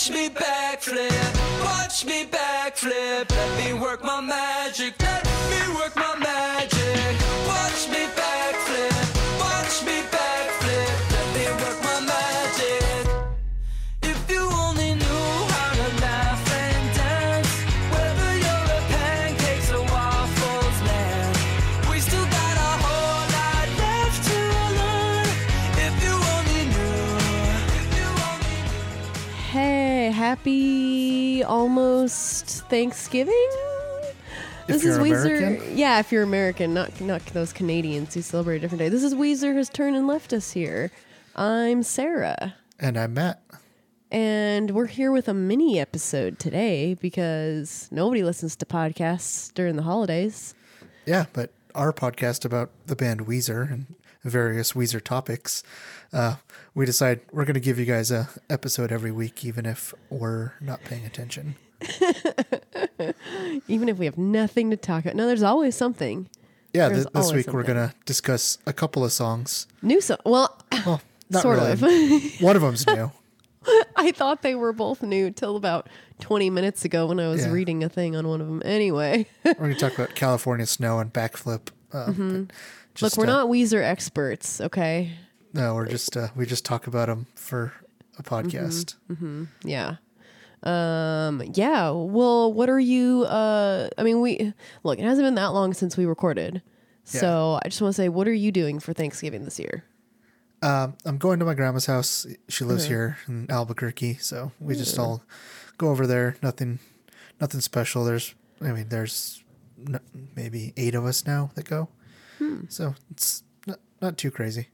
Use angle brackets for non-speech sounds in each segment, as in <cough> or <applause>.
Watch me backflip, watch me backflip. Let me work my magic, let me work my magic. Happy almost Thanksgiving. If you're Weezer. American? Yeah, if you're American, not not those Canadians who celebrate a different day. This is Weezer has turned and left us here. I'm Sarah, And I'm Matt. and we're here with a mini episode today because nobody listens to podcasts during the holidays. Yeah, but our podcast about the band Weezer and various Weezer topics, uh, we decide we're going to give you guys a episode every week, even if we're not paying attention. <laughs> Even if we have nothing to talk about, no, there's always something Yeah, th- this week we're going to discuss a couple of songs. new. song. well, Well, <laughs> not sort really. of. <laughs> One of them's new. I thought they were both new till about 20 minutes ago when I was Yeah. reading a thing on one of them. Anyway, We're going to talk about California Snow and Backflip. Uh, Mm-hmm. look, we're uh, not Weezer experts, okay? No, we're just uh, we just talk about them for a podcast. Yeah. Um, yeah. Well, what are you, uh, I mean, we, look, it hasn't been that long since we recorded. So I just want to say, what are you doing for Thanksgiving this year? Um, I'm going to my grandma's house. She lives Uh-huh. here in Albuquerque, so we just all go over there. Nothing, nothing special. There's, I mean, there's n- maybe eight of us now that go, Hmm. so it's not, not too crazy.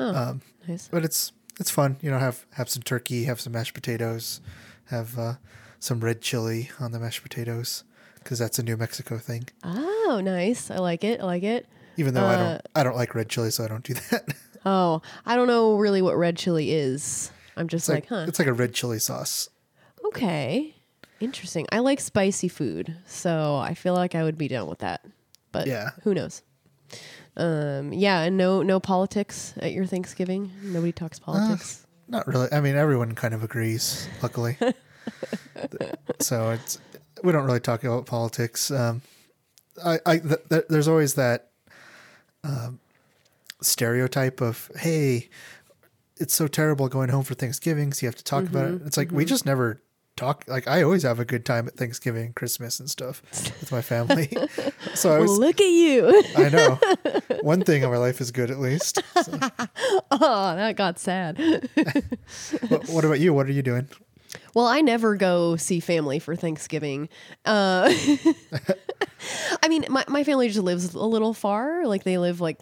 Oh, Um, nice. but it's it's fun. You know, have have some turkey, have some mashed potatoes, have uh, some red chili on the mashed potatoes because that's a New Mexico thing. Oh, nice. I like it. I like it. Even though I Uh, don't I don't like red chili, so I don't do <laughs> that. Oh, I don't know really what red chili is. I'm just like, like huh. it's like a red chili sauce. Okay. Interesting. I like spicy food, so I feel like I would be down with that. But Yeah. who knows? Um, yeah, and no no politics at your Thanksgiving. Nobody talks politics. Not really. I mean, everyone kind of agrees, luckily. <laughs> so it's we don't really talk about politics. Um, I, I th- th- there's always that um, stereotype of hey, it's so terrible going home for Thanksgiving, so you have to talk about it. It's like we just never talk. Like I always have a good time at Thanksgiving, Christmas, and stuff with my family. <laughs> so I was. look at you. I know. One thing in my life is good at least. So, <laughs> oh, that got sad. <laughs> what, what about you? What are you doing? Well, I never go see family for Thanksgiving. Uh, I mean, my, my family just lives a little far. Like they live like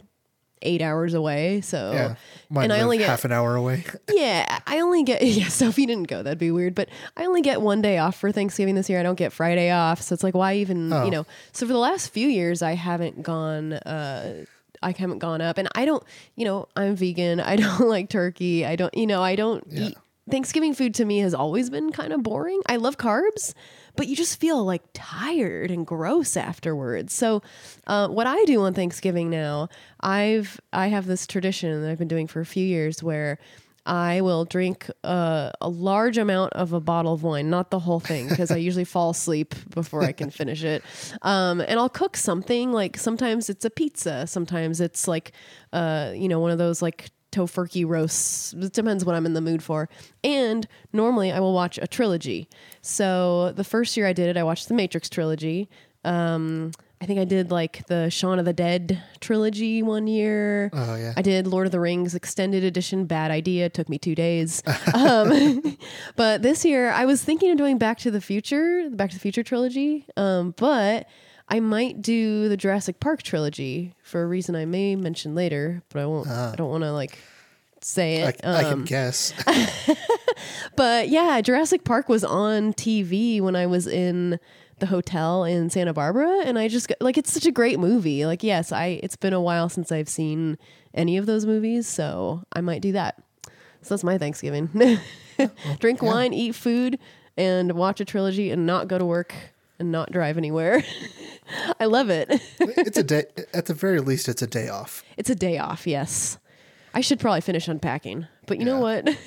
eight hours away. So Yeah, and I only get half an hour away. <laughs> yeah, I only get <laughs> yeah. So if you didn't go, that'd be weird. But I only get one day off for Thanksgiving this year. I don't get Friday off, so it's like why even Oh. you know? So for the last few years, I haven't gone. uh I haven't gone up, and I don't. You know, I'm vegan. I <laughs> don't like turkey. I don't. You know, I don't Yeah. eat. Thanksgiving food to me has always been kind of boring. I love carbs, but you just feel like tired and gross afterwards. So, uh, what I do on Thanksgiving now, I've I have this tradition that I've been doing for a few years where I will drink uh, a large amount of a bottle of wine, not the whole thing, because I usually fall asleep before I can finish it. Um, and I'll cook something like sometimes it's a pizza, sometimes it's like, uh, you know, one of those like tofurkey roasts. It depends what I'm in the mood for. And normally I will watch a trilogy. So the first year I did it, I watched the Matrix trilogy. Um, I think I did like the Shaun of the Dead trilogy one year. Oh yeah. I did Lord of the Rings extended edition. Bad idea. It Took me two days. <laughs> um, <laughs> but this year, I was thinking of doing Back to the Future, the Back to the Future trilogy. Um, but I might do the Jurassic Park trilogy for a reason I may mention later. But I won't. I don't want to like say I, it. I can Um, guess. <laughs> <laughs> but yeah, Jurassic Park was on TV when I was in the hotel in Santa Barbara and I just like it's such a great movie. Like yes, I it's been a while since I've seen any of those movies, so I might do that. So that's my Thanksgiving. <laughs> Drink yeah. wine, eat food and watch a trilogy and not go to work and not drive anywhere. <laughs> I love it. <laughs> it's a day. At the very least, it's a day off. It's a day off, yes. I should probably finish unpacking. But you know what? <laughs>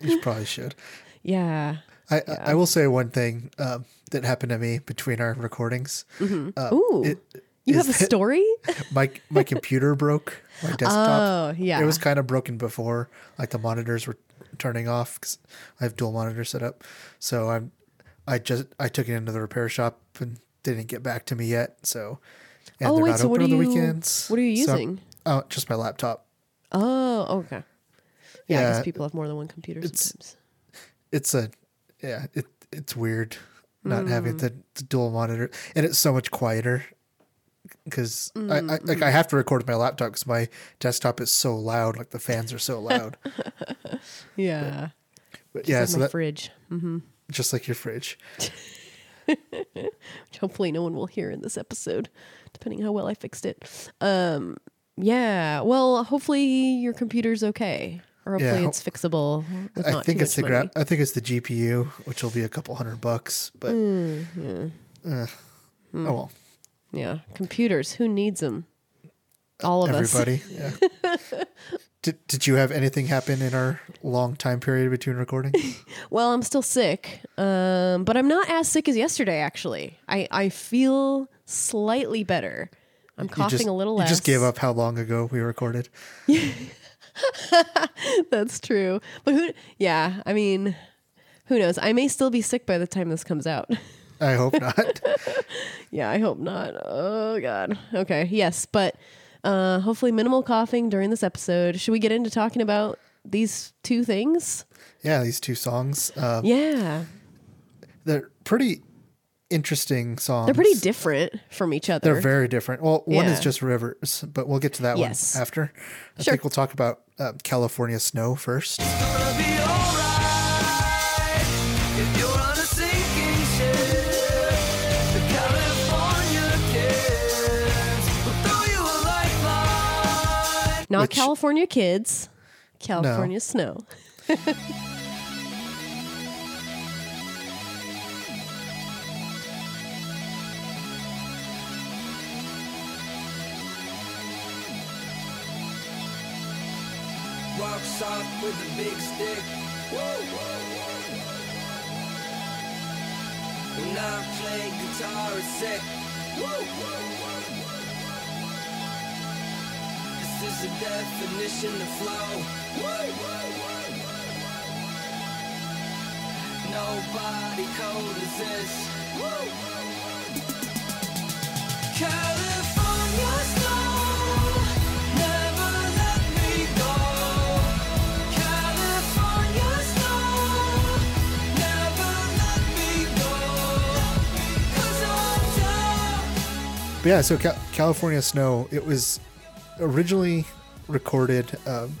You probably should. yeah. I, I I will say one thing um, that happened to me between our recordings. Mm-hmm. Ooh, it- you have a story? My my computer broke. My desktop. Oh, yeah. It was kind of broken before, like the monitors were turning off because I have dual monitors set up. So I'm, I just I took it into the repair shop and they didn't get back to me yet. So, and Oh, they're wait, not so what open on are the you- weekends. what are you So- using? oh, just my laptop. Oh, okay. Yeah, I Yeah, guess people have more than one computer it's- sometimes. It's a, yeah, it it's weird not Mm. having the, the dual monitor, and it's so much quieter because I, I like Mm-hmm. I have to record with my laptop because my desktop is so loud. Like the fans are so loud. <laughs> Yeah. But Just yeah, so my that fridge, just like your fridge. which <laughs> hopefully no one will hear in this episode, depending how well I fixed it. Um, yeah. Well, hopefully your computer's okay, or hopefully ho- it's fixable. I think it's the gra- I think it's the GPU, which will be a couple hundred bucks. But Mm, uh, Hmm. oh well, Yeah, computers. Who needs them? All of us. everybody. Yeah. <laughs> did Did you have anything happen in our long time period between recording? <laughs> Well, I'm still sick, um, but I'm not as sick as yesterday. Actually, I I feel slightly better. I'm coughing just, a little You just gave up how long ago we recorded. <laughs> That's true. But who? Yeah, I mean, who knows? I may still be sick by the time this comes out. I hope not. <laughs> yeah, I hope not. Oh God. Okay. Yes, but uh, hopefully minimal coughing during this episode. Should we get into talking about these two things? yeah, these two songs. Um, Yeah, They're pretty interesting songs. they're pretty different from each other. They're very different. Well, one is just rivers, but we'll get to that Yes. one after. I Sure. think we'll talk about uh, California snow first. Not Which- California kids. California snow. <laughs> Rock soft with a big stick. When I play guitar, it's sick. This is the definition of flow. Nobody cold this. California snow. But yeah, so Ca- California Snow, it was originally recorded um,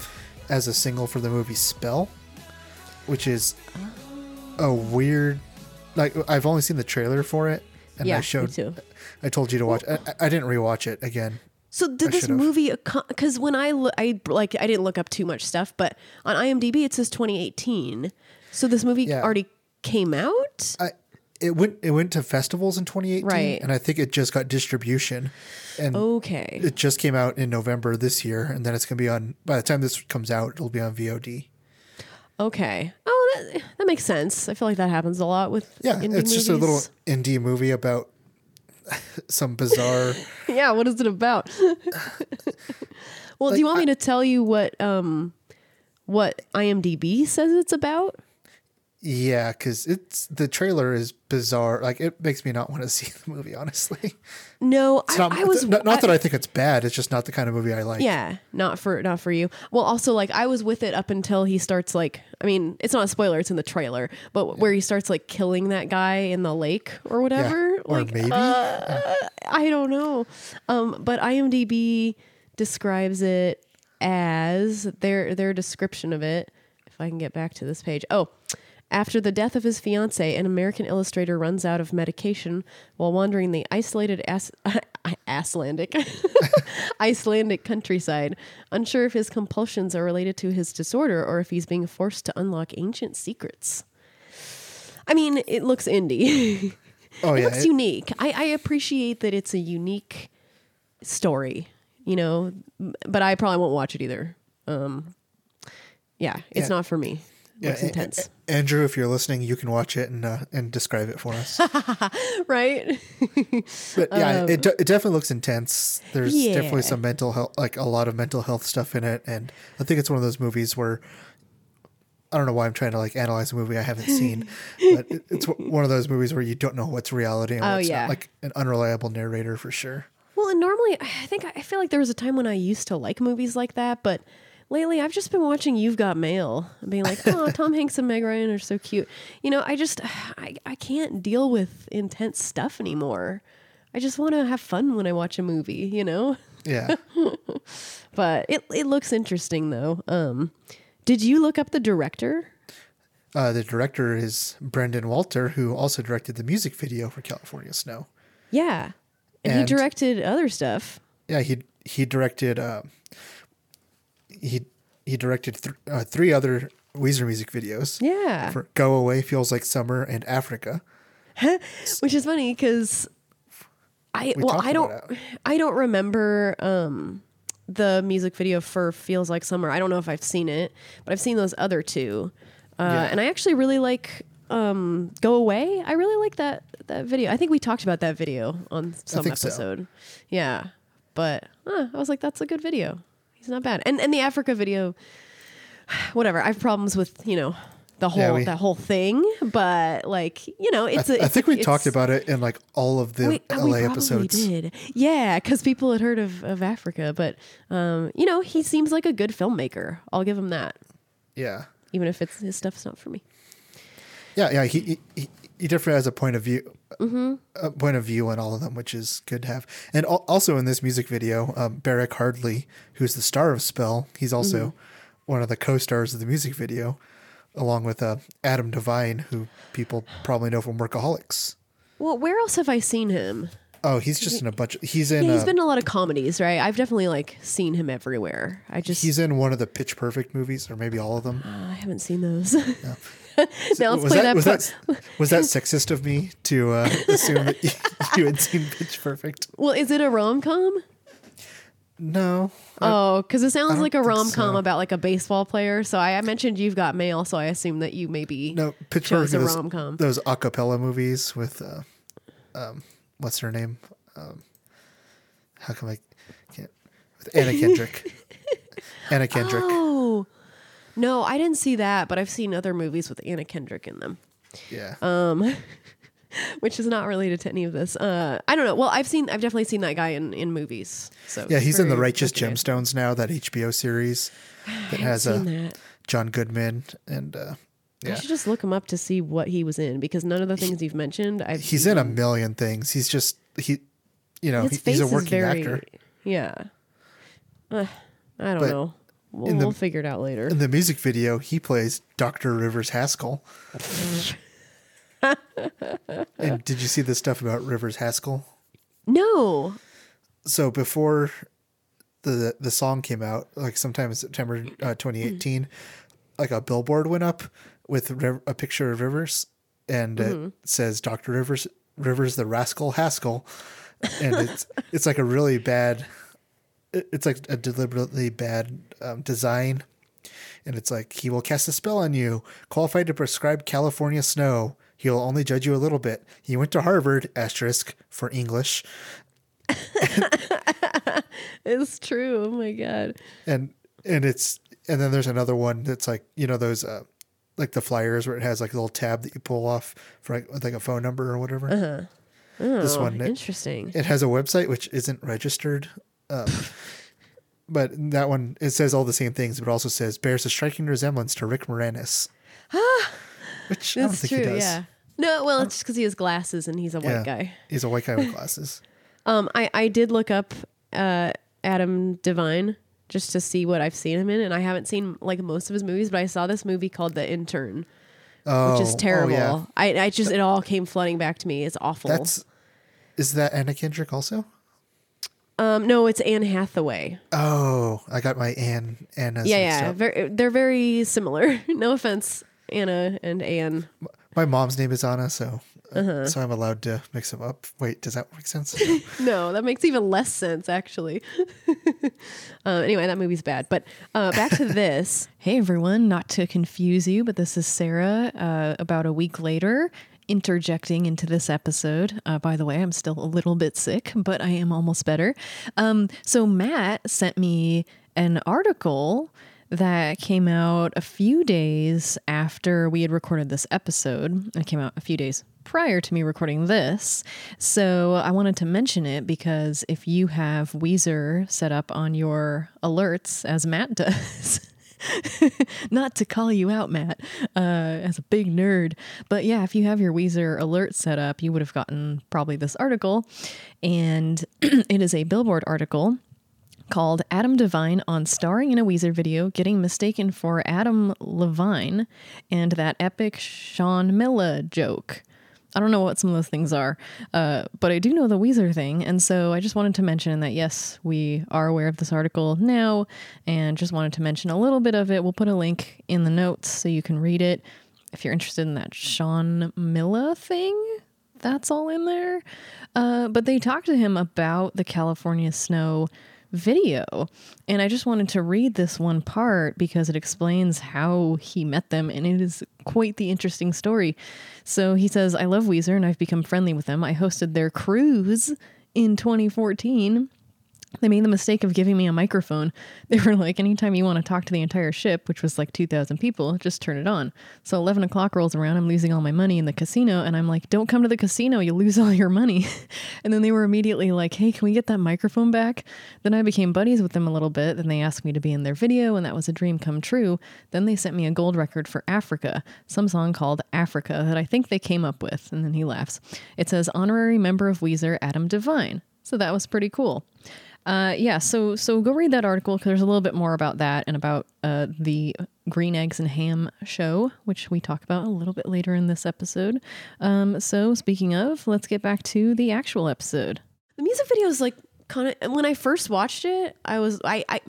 as a single for the movie Spell, which is a weird. Like I've only seen the trailer for it, and Yeah, I showed. I told you to watch. I, I didn't rewatch it again. So did I this should've. movie? Because when I lo- I like I didn't look up too much stuff, but on IMDb it says 2018. So this movie Yeah. already came out. I it went it went to festivals in 2018, Right. and I think it just got distribution, and Okay. it just came out in November this year, and then it's gonna be on. By the time this comes out, it'll be on VOD. Okay. Oh, that, that makes sense. I feel like that happens a lot with Yeah, it's just a little indie movie about <laughs> some bizarre. <laughs> Yeah, what is it about? <laughs> well, do you want me to tell you what um what IMDb says it's about? Yeah, because it's the trailer is bizarre. Like it makes me not want to <laughs> see the movie. Honestly, No, I, not, I was not, not I- that I think it's bad. It's just not the kind of movie I like. Yeah, not for not for you. Well, also like I was with it up until he starts like I mean, it's not a spoiler, it's in the trailer, but where he starts like killing that guy in the lake or whatever. or like maybe. uh, I don't know. Um, but IMDb describes it as their their description of it. If I can get back to this page. Oh, after the death of his fiancee, an American illustrator runs out of medication while wandering the isolated As- <laughs> Icelandic <laughs> Icelandic countryside, unsure if his compulsions are related to his disorder or if he's being forced to unlock ancient secrets. I mean, it looks indie. <laughs> oh it yeah, looks it- unique. I, I appreciate that it's a unique story, you know, but I probably won't watch it either. Um, yeah, it's Yeah. not for me. Looks A- a- intense, Andrew, if you're listening, you can watch it and uh, and describe it for us. <laughs> right? But yeah, it, it definitely looks intense. There's Um, Yeah. definitely some mental health, like a lot of mental health stuff in it, and I think it's one of those movies where I don't know why I'm trying to like analyze a movie I haven't seen, <laughs> but it's one of those movies where you don't know what's reality and Oh, what's yeah. not. Like an unreliable narrator for sure. Well, and normally I think I feel like there was a time when I used to like movies like that, but lately I've just been watching You've Got Mail and being like, oh, <laughs> Tom Hanks and Meg Ryan are so cute. You know, I just I, I can't deal with intense stuff anymore. I just want to have fun when I watch a movie, you know? Yeah, <laughs> But it it looks interesting though. Um did you look up the director? uh, the director is Brendan Walter, who also directed the music video for California Snow. Yeah. And, And- he directed other stuff. Yeah, he he directed uh, he he directed th- uh, three other Weezer music videos. Yeah. for "Go Away," "Feels Like Summer," and "Africa." <laughs> which is funny because I We well I don't. I don't remember um the music video for "Feels Like Summer." I don't know if I've seen it, but I've seen those other two, uh, Yeah. and I actually really like um "Go Away." I really like that that video. I think we talked about that video on some think so. episode. Yeah, but uh, I was like, that's a good video. He's not bad, and and the Africa video, <sighs> whatever. I have problems with you know. The whole Yeah, we- that whole thing, but like you know, it's. th- a, I it's think we talked about it in like all of the we, LA we episodes. did. Yeah, because people had heard of, of Africa, but um, you know, he seems like a good filmmaker. I'll give him that, Yeah, even if it's his stuff's not for me. yeah, yeah. He he, he- he definitely has a point of view, Mm-hmm. a point of view on all of them, which is good to have. And al- also in this music video, um, Barak Hardley, who's the star of Spell, he's also Mm-hmm. one of the co-stars of the music video, along with uh, Adam Devine, who people probably know from Workaholics. Well, where else have I seen him? Oh, he's just in a bunch. Of, he's in. Yeah, he's uh, been in a lot of comedies, right? I've definitely like seen him everywhere. I just he's in one of the Pitch Perfect movies, or maybe all of them. I haven't seen those. No. now let's was play that, that. was that was that sexist of me to uh, <laughs> assume that you, <laughs> you had seen Pitch Perfect? well, is it a rom com? No. Oh, because it sounds like a rom com so. about like a baseball player. So I, I mentioned you've got mail, so I assume that you maybe No, Pitch Perfect. a rom com. those acapella movies with, uh, um, what's her name? Um, how come I can't? With Anna Kendrick. <laughs> Anna Kendrick. Oh, no, I didn't see that, but I've seen other movies with Anna Kendrick in them, Yeah. um, <laughs> which is not related to any of this. Uh, I don't know. Well, I've seen, I've definitely seen that guy in, in movies. So yeah, he's in the Righteous. Gemstones now, that HBO series <sighs> that has Seen uh, that. John Goodman and uh, I yeah. should just look him up to see what he was in because none of the things you've mentioned. I've He's in a million things. He's just he, you know, he- he's a working very, actor. Yeah. Uh, I don't But know. We'll, the- we'll figure it out later. In the music video, he plays Dr. Rivers Haskell. <laughs> and did you see the stuff about Rivers Haskell? no. So before the the song came out, like sometime in September uh, 2018, like a billboard went up with a picture of Rivers, and it says Dr. Rivers Rivers the Rascal Haskell, and it's <laughs> it's like a really bad, it's like a deliberately bad um, design, and it's like he will cast a spell on you, qualified to prescribe California snow. He'll only judge you a little bit. He went to Harvard, asterisk for English, <laughs> It's true. Oh my god. and and it's and then there's another one that's like you know those uh like the flyers where it has like a little tab that you pull off for like, with like a phone number or whatever. This one, it, interesting. it has a website which isn't registered. Um, <sighs> but that one it says all the same things, but also says bears a striking resemblance to Rick Moranis. <gasps> which I don't That's think true. he does. Yeah. No, well, it's just because he has glasses and he's a white Yeah. guy. He's a white guy with <laughs> glasses. Um, I I did look up uh Adam Devine just to see what I've seen him in, and I haven't seen like most of his movies, but I saw this movie called The Intern, Oh, which is terrible. Oh, yeah. I I just it all came flooding back to me. It's awful. That's is that Anna Kendrick also? um no, it's Anne Hathaway. Oh, I got my Anne Anna's yeah, yeah, very, they're very similar. <laughs> no offense, Anna and Anne. My mom's name is Anna, so uh, so I'm allowed to mix them up. Wait, does that make sense? <laughs> No, that makes even less sense, actually. <laughs> uh, anyway, that movie's bad. But uh, back to <laughs> this. hey, everyone, not to confuse you, but this is Sarah uh, about a week later interjecting into this episode. Uh, by the way, I'm still a little bit sick, but I am almost better. Um, so, Matt sent me an article that came out a few days after we had recorded this episode. It came out a few days prior to me recording this. So I wanted to mention it because if you have Weezer set up on your alerts, as Matt <laughs> does, not to call you out, Matt, uh, as a big nerd, but yeah, if you have your Weezer alert set up, you would have gotten probably this article. And <clears throat> it is a Billboard article called Adam Devine on starring in a Weezer video, getting mistaken for Adam Levine, and that epic Sean Miller joke. I don't know what some of those things are, uh, but I do know the Weezer thing. And so I just wanted to mention that, yes, we are aware of this article now, and just wanted to mention a little bit of it. We'll put a link in the notes so you can read it. If you're interested in that Sean Miller thing, that's all in there. Uh, but they talked to him about the California snow video. And I just wanted to read this one part because it explains how he met them and it is quite the interesting story. So he says, I love Weezer and I've become friendly with them. I hosted their cruise in 2014 they made the mistake of giving me a microphone. <laughs> They were like, anytime you want to talk to the entire ship, which was like 2,000 people, just turn it on. So 11 o'clock rolls around. I'm losing all my money in the casino. And I'm like, don't come to the casino. You'll lose all your money. <laughs> and then they were immediately like, hey, can we get that microphone back? Then I became buddies with them a little bit. Then they asked me to be in their video, and that was a dream come true. Then they sent me a gold record for Africa, some song called Africa that I think they came up with. And then he laughs. It says, honorary member of Weezer, Adam Devine. So that was pretty cool. Uh, yeah, so so go read that article because there's a little bit more about that and about uh, the Green Eggs and Ham show, which we talk about a little bit later in this episode. Um, so speaking of, let's get back to the actual episode. The music video is like kind of when I first watched it, I was I, I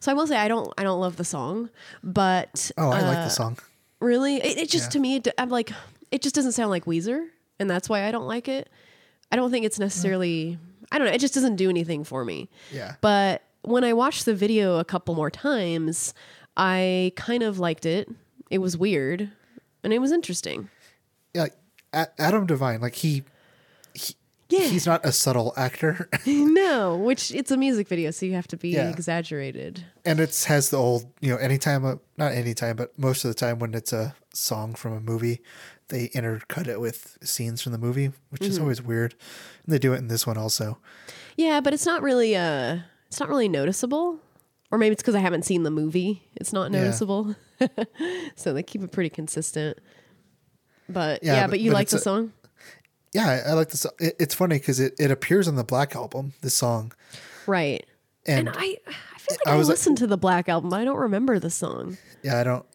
so I will say I don't I don't love the song, but Oh, I like uh, the song. Really, it, it just Yeah. to me, it, I'm like, it just doesn't sound like Weezer, and that's why I don't like it. I don't think it's necessarily. I don't know. It just doesn't do anything for me. Yeah. But when I watched the video a couple more times, I kind of liked it. It was weird, and it was interesting. Yeah, like, Adam Devine, like he, he Yeah. he's not a subtle actor, <laughs> no, which it's a music video, so you have to be Yeah. exaggerated. and it has the old you know anytime uh, not anytime but most of the time when it's a song from a movie, they intercut it with scenes from the movie, which Mm-hmm. is always weird. And they do it in this one also. Yeah, but it's not really uh it's not really noticeable. Or maybe it's because I haven't seen the movie. It's not Yeah. noticeable. <laughs> so they keep it pretty consistent. But Yeah, yeah, but- but, you but like the a- song? Yeah, I, I like this. It, it's funny because it, it appears on the Black album. This song, Right. and, And I I feel like I I, was like- to the Black album, I don't remember the song. yeah, I don't.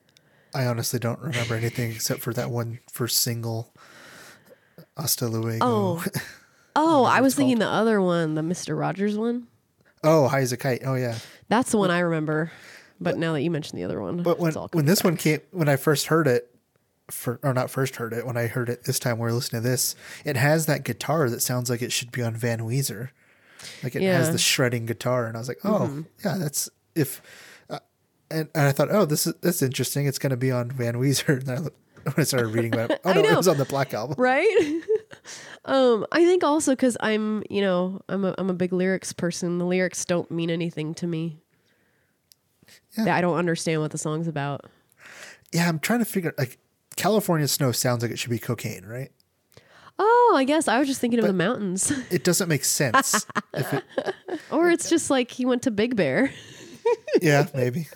I honestly don't remember anything except for that one first single, "Hasta Luego." Oh. <laughs> Oh, I was thinking the other one, the Mr. Rogers one. oh, high as a kite. Oh yeah. That's the one I remember. But now that you mentioned the other one, But when it's all when this one came, when I first heard it, for or not first heard it, when I heard it this time, we are listening to this. It has that guitar that sounds like it should be on Van Weezer, like it has Yeah. Mm-hmm. the shredding guitar, and I was like, oh yeah, that's if. Uh, and, and I thought, oh, this is that's interesting. It's going to be on Van Weezer. <laughs> And then I, looked- when I started reading about it, <laughs> oh no, it was on the Black album. right? <laughs> um, I think also because I'm, you know, I'm a I'm a big lyrics person. The lyrics don't mean anything to me. Yeah. I don't understand what the song's about. Yeah, I'm trying to figure like California snow sounds like it should be cocaine, right? Oh, I guess I was just thinking of the mountains, <laughs> It doesn't make sense. if it, <laughs> or it's just like he went to Big Bear. <laughs> yeah, maybe.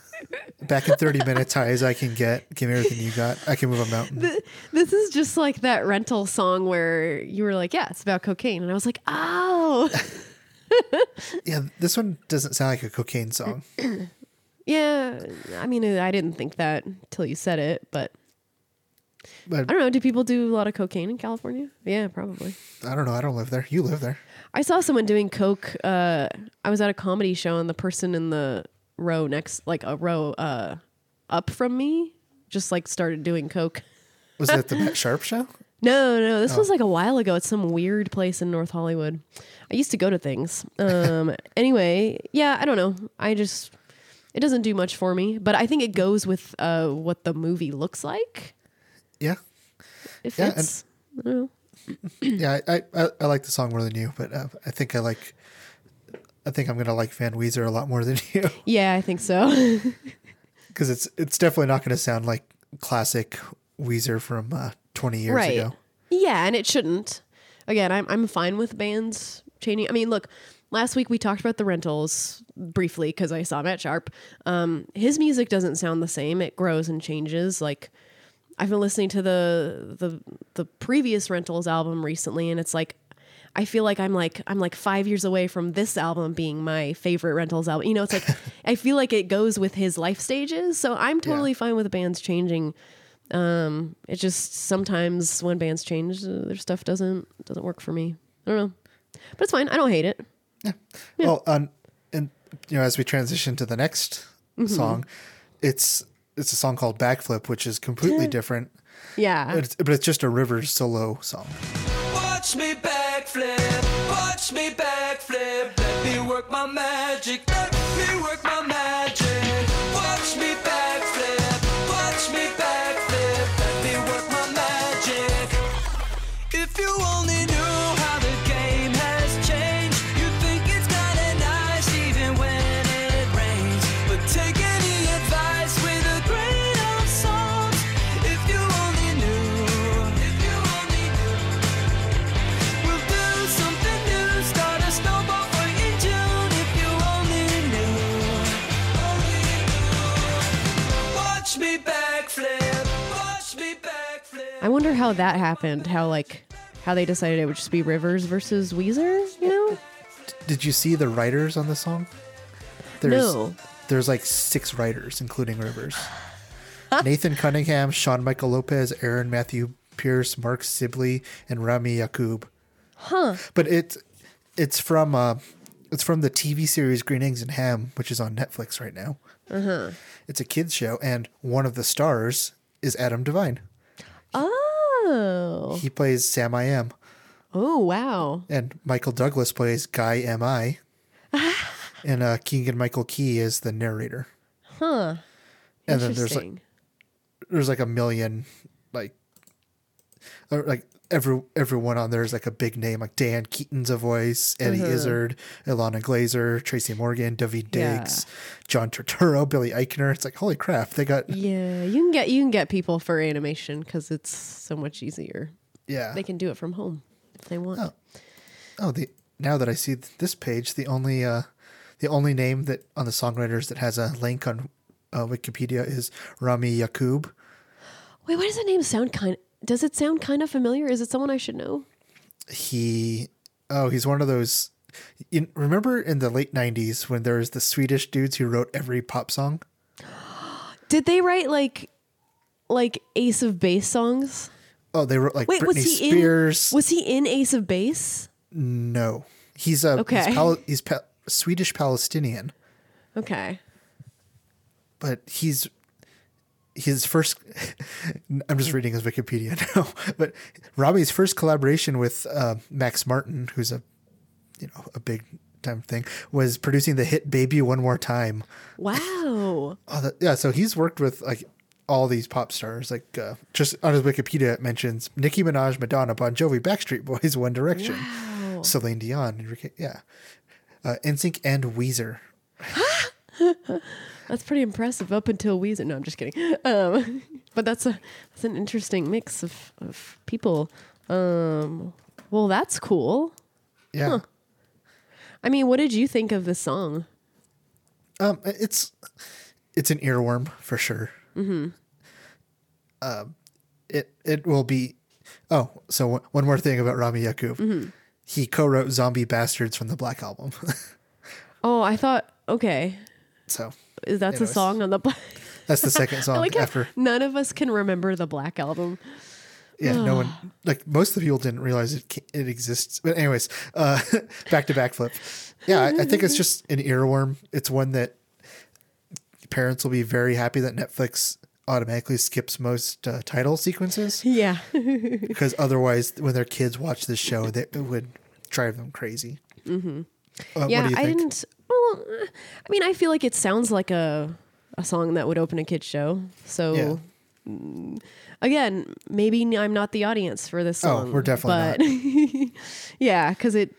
Back in 30 minutes, high as I can get. Give me everything you got. I can move a mountain. This is just like that rental song where you were like, "Yeah, it's about cocaine," and I was like, "Oh, Yeah, this one doesn't sound like a cocaine song. <clears throat> yeah." I mean, I didn't think that till you said it, but But I don't know. Do people do a lot of cocaine in California? Yeah, probably. I don't know. I don't live there. You live there. I saw someone doing coke. Uh, I was at a comedy show, and the person in the row next, like a row uh, up from me, just like started doing coke. Was it the <laughs> Matt Sharp show? No, no, this Oh. was like a while ago. It's some weird place in North Hollywood. I used to go to things. Um, <laughs> anyway, yeah, I don't know. I just it doesn't do much for me, but I think it goes with uh, what the movie looks like. Yeah, It Yeah, and- I don't know. <clears throat> yeah. I, I I like the song more than you, but uh, I think I like. I think I'm gonna like Van Weezer a lot more than <laughs> you Yeah, I think so. <laughs> because it's it's definitely not gonna sound like classic Weezer from uh, 20 years right. ago. Yeah, and it shouldn't. Again, I'm I'm fine with bands changing. I mean, look, last week we talked about the rentals briefly because I saw Matt Sharp. Um, his music doesn't sound the same. It grows and changes. Like I've been listening to the the the previous rentals album recently, and it's like I feel like I'm like I'm like five years away from this album being my favorite rentals album. You know, it's like <laughs> I feel like it goes with his life stages. So I'm totally fine with the bands changing. Um, it just sometimes when bands change, uh, their stuff doesn't doesn't work for me. I don't know, but it's fine. I don't hate it. Yeah. Well, um, and you know, as we transition to the next Mm-hmm. song, it's it's a song called Backflip, which is completely different. Yeah, But it's, but it's just a Rivers solo song. Watch me backflip, watch me backflip. Let me work my magic, let me work my how that happened. How like how they decided it would just be Rivers versus Weezer. You know? Did you see the writers on the song? There's, No. There's like six writers, including Rivers. Nathan Cunningham, Sean Michael Lopez, Aaron Matthew Pierce, Mark Sibley, and Rami Yacoub. Huh? But it's it's from uh, it's from the TV series Green Eggs and Ham, which is on Netflix right now. Uh-huh. It's a kids show, and one of the stars is Adam Devine. Oh. He plays Sam I Am, Oh wow. and Michael Douglas plays Guy Am I, <laughs> and uh, Keegan Michael Key is the narrator. Huh. And then there's like there's like a million like or like every everyone on there is like a big name like Diane Keaton's a voice, Eddie Izzard, Ilana Glazer, Tracy Morgan, Daveed Yeah. Diggs, John Turturro, Billy Eichner. It's like holy crap, they got Yeah, you can get you can get people for animation because it's so much easier. yeah. They can do it from home if they want. Oh. Oh, the now that I see th- this page, the only uh the only name that on the songwriters that has a link on uh, Wikipedia is Rami Yacoub. Wait, why does that name sound kind? Does it sound kind of familiar? Is it someone I should know? he oh he's one of those you remember in the late 90s when there was the swedish dudes who wrote every pop song <gasps> Did they write like like Ace of Base songs? oh they wrote like Wait, britney was he spears in? Was he in Ace of Base? no he's uh, a Okay. he's, Pal- he's pa- swedish palestinian Okay. but he's his first <laughs> i'm just reading his wikipedia <laughs> now but robbie's first collaboration with uh, max martin who's a you know a big time thing was producing the hit baby one more time Wow. <laughs> Oh, that, yeah. So he's worked with like all these pop stars. Like uh, just on his Wikipedia, it mentions Nicki Minaj, Madonna, Bon Jovi, Backstreet Boys, One Direction, Wow. Celine Dion, yeah, uh, NSYNC, and Weezer. <gasps> That's pretty impressive up until Weezer. No, I'm just kidding. Um, <laughs> but that's a that's an interesting mix of, of people. Um, well, that's cool. Yeah. I mean, what did you think of the song? Um, it's it's an earworm for sure. Mm-hmm. Um, it it will be. Oh, so one- one more thing about Rami Yacoub. He co-wrote "Zombie Bastards" from the Black Album. <laughs> Oh, I thought okay. so Is that's a Anyways. song on the black? that's the second <laughs> song like how after. none of us can remember the Black album. Yeah, no one <sighs> like most of the people didn't realize it ca- it exists. But anyways, uh, <laughs> back to backflip. Yeah, I, I think it's just an earworm. It's one that parents will be very happy that Netflix automatically skips most uh, title sequences Yeah. <laughs> because otherwise, when their kids watch this show, that it would drive them crazy. Mm-hmm. Uh, yeah, what do you I think? didn't. I mean, I feel like it sounds like a a song that would open a kids show. So Yeah. mm, again, maybe I'm not the audience for this song. Oh, song. we're definitely but <laughs> yeah, because it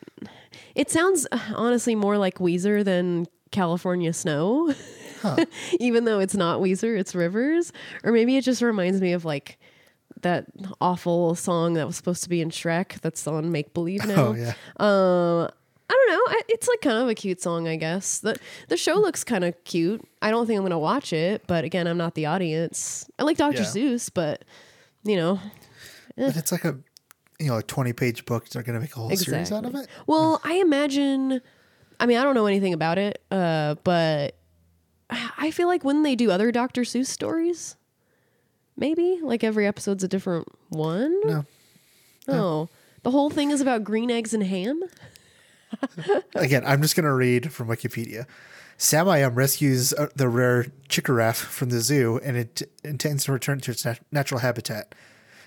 it sounds uh, honestly more like Weezer than California Snow. <laughs> Even though it's not Weezer, it's Rivers. Or maybe it just reminds me of like that awful song that was supposed to be in Shrek that's on Make Believe <laughs> now. Oh yeah, Uh, I don't know. I- It's like kind of a cute song, I guess. the The show hmm. looks kind of cute. I don't think I'm gonna watch it, but again, I'm not the audience. I like Dr. Yeah. Seuss, but you know, eh. but it's like a you know a twenty page book. They're gonna make a whole series out of it. Well, hmm. I imagine. I mean, I don't know anything about it, uh, but I feel like when they do other Dr. Seuss stories, maybe like every episode's a different one. No, Oh, the whole thing is about green eggs and ham. Again, I'm just gonna read from Wikipedia. Sam I Am rescues uh, the rare Chickeraffe from the zoo and it intends to return to its nat- natural habitat.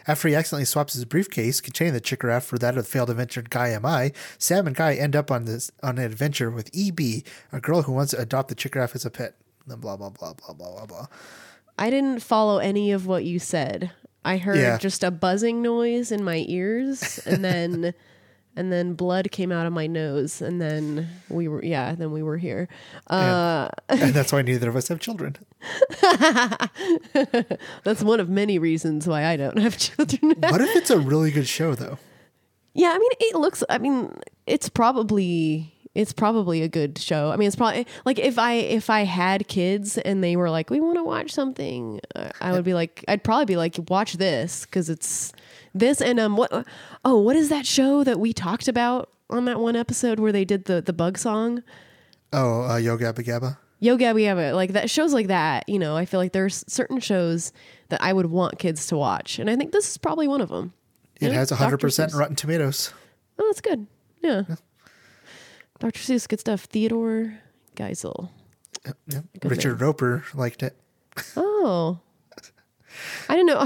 After he accidentally swaps his briefcase containing the Chickeraffe for that of the failed adventurer Guy Mi, Sam and Guy end up on this on an adventure with EB, a girl who wants to adopt the Chickeraffe as a pet. Then blah blah blah blah blah blah blah. I didn't follow any of what you said. I heard Yeah. just a buzzing noise in my ears, and then <laughs> and then blood came out of my nose, and then we were yeah, then we were here. Uh, <laughs> and that's why neither of us have children. <laughs> that's one of many reasons why I don't have <laughs> children. What if it's a really good show though? yeah, I mean, it looks. I mean, it's probably it's probably a good show. I mean, it's probably like if I if I had kids and they were like, we want to watch something, uh, I would be like, I'd probably be like, watch this because it's this and um what oh what is that show that we talked about on that one episode where they did the the bug song. Oh, uh, Yo Gabba Gabba. Yo Gabby Gabba, like that shows like that, you know, I feel like there's certain shows that I would want kids to watch. And I think this is probably one of them. It Yeah, has Dr. 100% Seuss. Rotten Tomatoes. Oh, that's good. Yeah. Dr. Seuss, good stuff. Theodore Geisel. Yep. Good Richard Roeper liked it. Oh. <laughs> I don't know.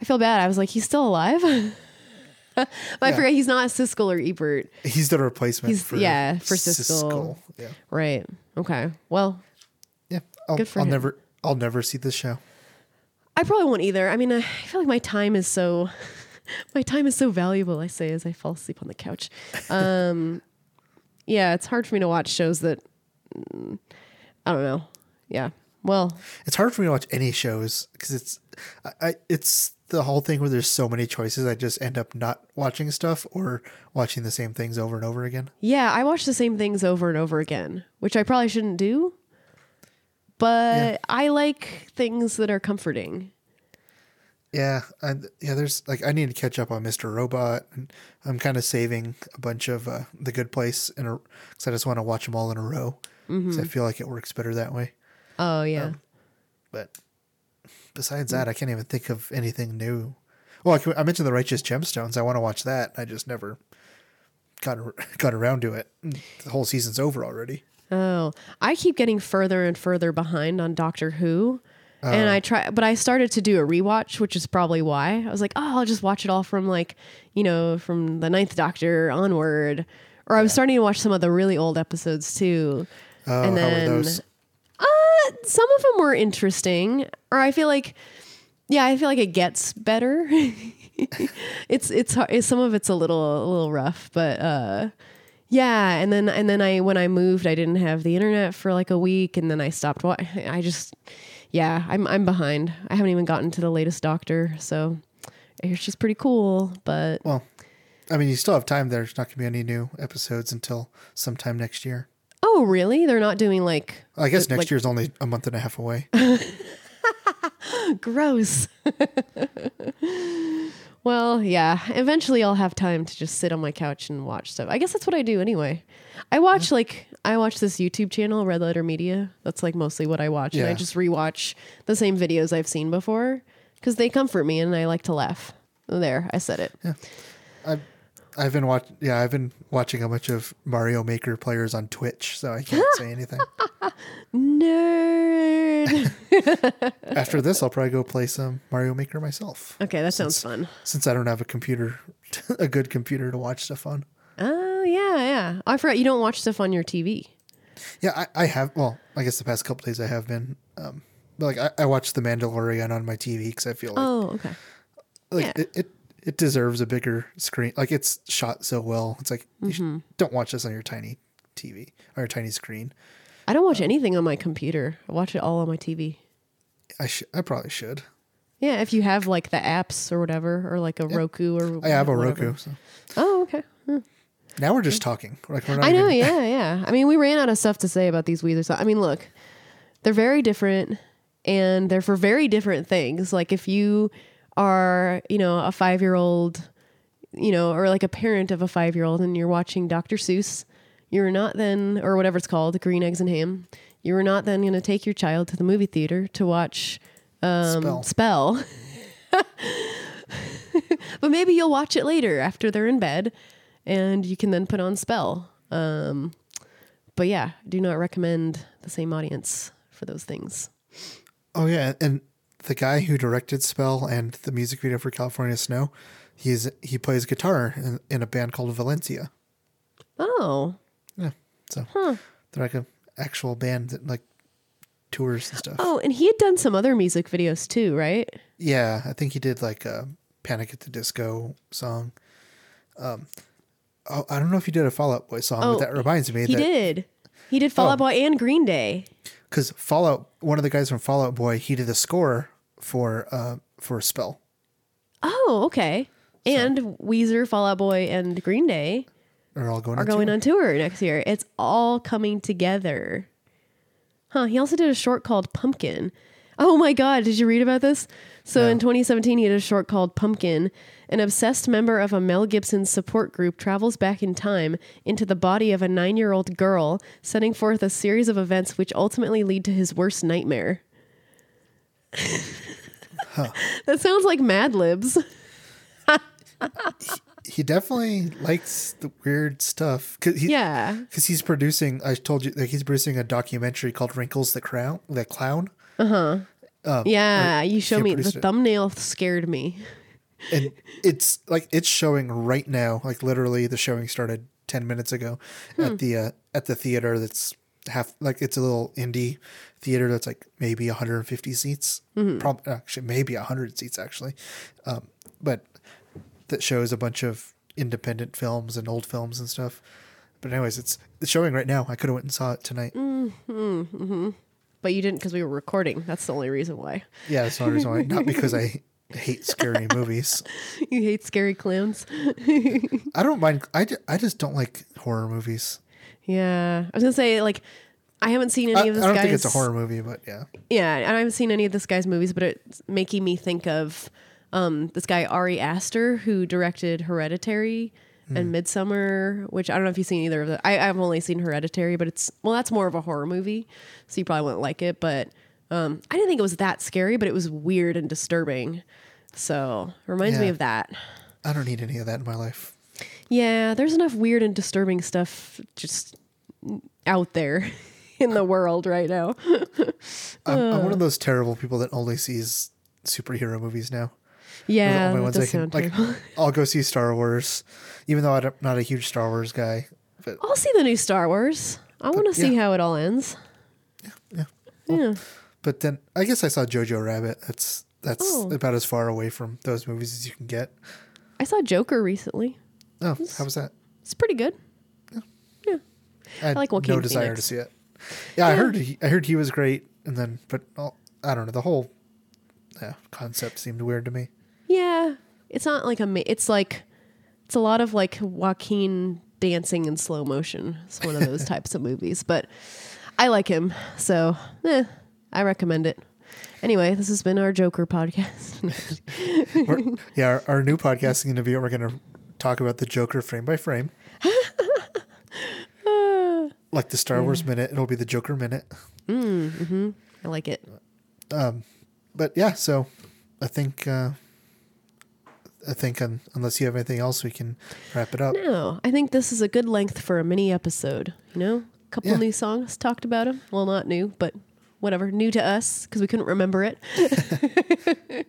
I feel bad. I was like, he's still alive? <laughs> but I Yeah. forgot he's not Siskel or Ebert. He's the replacement He's- for yeah, for Siskel. Yeah. Right. Okay. Well, Yeah. I'll, Good for I'll him. never I'll never see this show. I probably won't either. I mean, I feel like my time is so <laughs> my time is so valuable, I say as I fall asleep on the couch. Um <laughs> yeah, it's hard for me to watch shows that mm, I don't know. Yeah. Well, It's hard for me to watch any shows because it's I, I it's the whole thing where there's so many choices. I just end up not watching stuff or watching the same things over and over again. yeah, I watch the same things over and over again, which I probably shouldn't do. But Yeah. I like things that are comforting. Yeah, and yeah, there's like I need to catch up on Mr. Robot, and I'm kind of saving a bunch of uh, the Good Place in a because I just want to watch them all in a row. Because I feel like it works better that way. Oh yeah. Um, but besides that, I can't even think of anything new. Well, I can- I mentioned the Righteous Gemstones. I want to watch that. I just never got <laughs> got around to it. Mm, the whole season's over already. Oh, I keep getting further and further behind on Doctor Who. Oh. And I try, but I started to do a rewatch, which is probably why I was like, oh, I'll just watch it all from like, you know, from the Ninth Doctor onward. Or I was starting to watch some of the really old episodes too. Oh, And how then-? Some of them were interesting, or I feel like, yeah, I feel like it gets better. <laughs> it's it's hard, some of it's a little a little rough, but uh, yeah. And then and then I when I moved, I didn't have the internet for like a week, and then I stopped. Wa- I just yeah, I'm I'm behind. I haven't even gotten to the latest Doctor, so she's pretty cool, but Well, I mean, you still have time. There's not going to be any new episodes until sometime next year. Oh really? They're not doing like I guess next like- year's only a month and a half away. <laughs> gross. <laughs> well, yeah. Eventually, I'll have time to just sit on my couch and watch stuff. I guess that's what I do anyway. I watch like I watch this YouTube channel, Red Letter Media. That's like mostly what I watch, and I just rewatch the same videos I've seen before because they comfort me, and I like to laugh. There, I said it. I've I've been watch yeah I've been watching a bunch of Mario Maker players on Twitch, so I can't say anything. <laughs> Nerd. <laughs> After this, I'll probably go play some Mario Maker myself. okay, that sounds fun. Since I don't have a computer, <laughs> a good computer to watch stuff on. Oh yeah, yeah. I forgot you don't watch stuff on your TV. Yeah, I, I have. Well, I guess the past couple days I have been. Um, but, like I, I watched The Mandalorian on my TV because I feel like Oh, okay. like yeah. it, it it deserves a bigger screen. Like it's shot so well. It's like Mm-hmm. should, don't watch this on your tiny TV or your tiny screen. I don't watch anything on my computer. I watch it all on my TV. I should. I probably should. Yeah, if you have like the apps or whatever, or like a Roku or I have a whatever. Roku. So. Oh, okay. Hmm. Now we're just talking. Like we're not I know, even- yeah, <laughs> yeah. I mean, we ran out of stuff to say about these Weezer songs. I mean, look, they're very different and they're for very different things. Like if you are, you know, a five year old, you know, or like a parent of a five year old and you're watching Dr. Seuss, you're not then, or whatever it's called, Green Eggs and Ham, you're not then going to take your child to the movie theater to watch um, Spell. Spell. <laughs> but maybe you'll watch it later after they're in bed and you can then put on Spell. Um, but yeah, do not recommend the same audience for those things. Oh yeah, and the guy who directed Spell and the music video for California Snow, he's he plays guitar in, in a band called Valencia. Oh, Yeah, so they're like a actual band that like tours and stuff. oh, and he had done some other music videos too, right? Yeah, I think he did like a Panic at the Disco song. Um, oh, I don't know if he did a Fall Out Boy song, Oh, but that reminds me He that did. He did Fall Out Oh. Boy and Green Day. because Fallout, one of the guys from Fall Out Boy, he did the score for uh for a Spell. Oh, okay. And Weezer, Fall Out Boy, and Green Day They're all going are on going tour. on tour next year. It's all coming together. Huh. He also did a short called Pumpkin. Oh my God. Did you read about this? So in 2017, he did a short called Pumpkin. An obsessed member of a Mel Gibson support group travels back in time into the body of a nine year old girl, setting forth a series of events which ultimately lead to his worst nightmare. That sounds like Mad Libs. He definitely likes the weird stuff. Cause he, Yeah. because he's producing. I told you that he's producing a documentary called "Wrinkles the Crown," the clown, Uh huh. Um, Yeah. You show me the it. thumbnail scared me. and it's like it's showing right now. Like literally, the showing started ten minutes ago at the uh, at the theater. That's half like it's a little indie theater that's like maybe 150 seats. Mm-hmm. probably actually, maybe 100 seats actually, um, but that shows a bunch of independent films and old films and stuff. But anyways, it's it's showing right now. I could have went and saw it tonight. Mm-hmm, mm-hmm. But you didn't because we were recording. That's the only reason why. Yeah, that's the only reason why. <laughs> Not because I hate scary <laughs> movies. You hate scary clowns. <laughs> I don't mind. I, I just don't like horror movies. Yeah. I was gonna say, like, I haven't seen any I, of this I don't guy's think it's a horror movie, but yeah. Yeah, and I haven't seen any of this guy's movies, but it's making me think of um, this guy Ari Aster who directed Hereditary Hmm. and Midsommar, which I don't know if you've seen either of them. I, I've only seen Hereditary, but it's well, that's more of a horror movie, so you probably wouldn't like it. But um, I didn't think it was that scary, but it was weird and disturbing. So it reminds me of that. I don't need any of that in my life. Yeah, there's enough weird and disturbing stuff just out there <laughs> in the world right now. <laughs> I'm, I'm one of those terrible people that only sees superhero movies now. Yeah, the only ones I can like. terrible. <laughs> I'll go see Star Wars, even though I'm not a huge Star Wars guy. But I'll see the new Star Wars. I want to see yeah. how it all ends. yeah, Yeah. but then I guess I saw Jojo Rabbit. That's that's Oh. about as far away from those movies as you can get. I saw Joker recently. Oh, how was that? It's pretty good. Yeah, yeah. I, had like Joaquin no desire Phoenix. to see it. Yeah, I heard he, I heard he was great, and then but oh, I don't know the whole yeah, concept seemed weird to me. Yeah. It's not like a it's like it's a lot of like Joaquin dancing in slow motion. It's one of those <laughs> types of movies, but I like him. So, eh, I recommend it. Anyway, this has been our Joker podcast. <laughs> Yeah, our, our new podcast is going to be we're going to talk about the Joker frame by frame. <laughs> like the Star Wars minute, it'll be the Joker minute. Mm, mm-hmm. I like it. Um, but yeah, so I think uh, I think un unless you have anything else, we can wrap it up. No, I think this is a good length for a mini episode. You know, a couple Yeah. new songs talked about them. Well, not new, but whatever, new to us because we couldn't remember it. <laughs>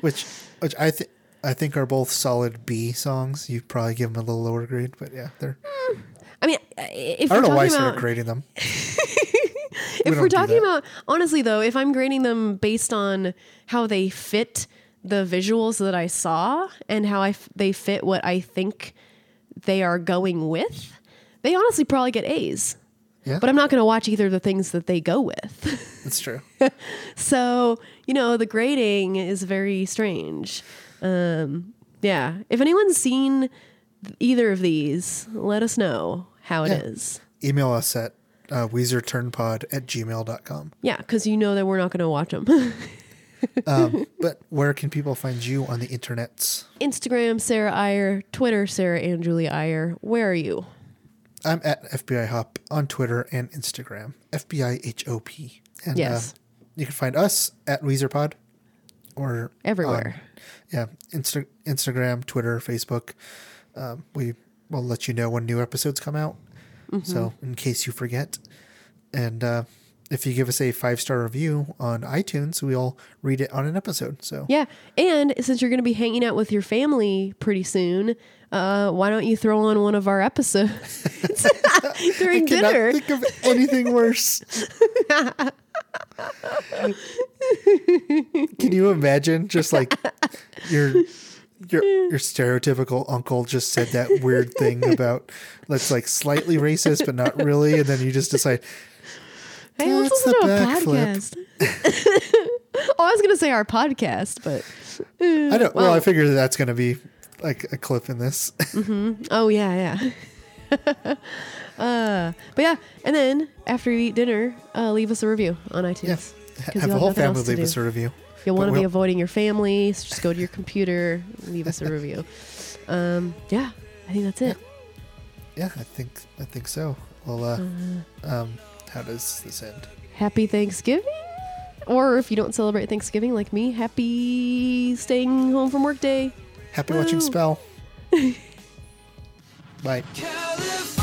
which which I think I think are both solid B songs. You probably give them a little lower grade, but yeah, they're. I mean, if I don't know why I talking started grading them. <laughs> if don't we're talking about honestly though, if I'm grading them based on how they fit the visuals that I saw and how I f- they fit what I think they are going with, they honestly probably get A's. Yeah, But I'm not going to watch either of the things that they go with. that's true. <laughs> so, you know, the grading is very strange. Um, yeah. If anyone's seen either of these, let us know how it Yeah. is. Email us at uh, weezerturnpod at gmail.com. Yeah, because you know that we're not going to watch them. <laughs> Um, but where can people find you on the internets? Instagram, Sarah Iyer. Twitter, Sarah and Julie Iyer. Where are you? I'm at FBI Hop on Twitter and Instagram. FBI H O P. And Yes. uh, you can find us at WeezerPod or Everywhere. Yeah, Insta- Instagram, Twitter, Facebook. Um, we will let you know when new episodes come out. Mm-hmm. So in case you forget, and uh, if you give us a five star review on iTunes, we'll read it on an episode. So Yeah. And since you're going to be hanging out with your family pretty soon, uh, why don't you throw on one of our episodes <laughs> <laughs> during cannot dinner? think of anything worse. <laughs> Can you imagine just like your your your stereotypical uncle just said that weird thing about that's like slightly racist but not really, and then you just decide Hey, let's That's listen the to a backflip. podcast. <laughs> oh, I was going to say our podcast, but I don't. Well, Well- I figured that that's going to be like a clip in this. Mm-hmm. oh yeah, yeah. <laughs> uh, but yeah, and then after you eat dinner, uh, leave us a review on iTunes. yes, 'Cause have you'll the whole family leave do. us a review. If you want to be we'll- avoiding your family, so just go to your computer, leave us a review. Um, yeah, I think that's it. Yeah, I think I think so. Well, uh, um, how does this end? Happy Thanksgiving. Or if you don't celebrate Thanksgiving like me, happy staying home from work day. Happy watching Spell. <laughs> Bye. Can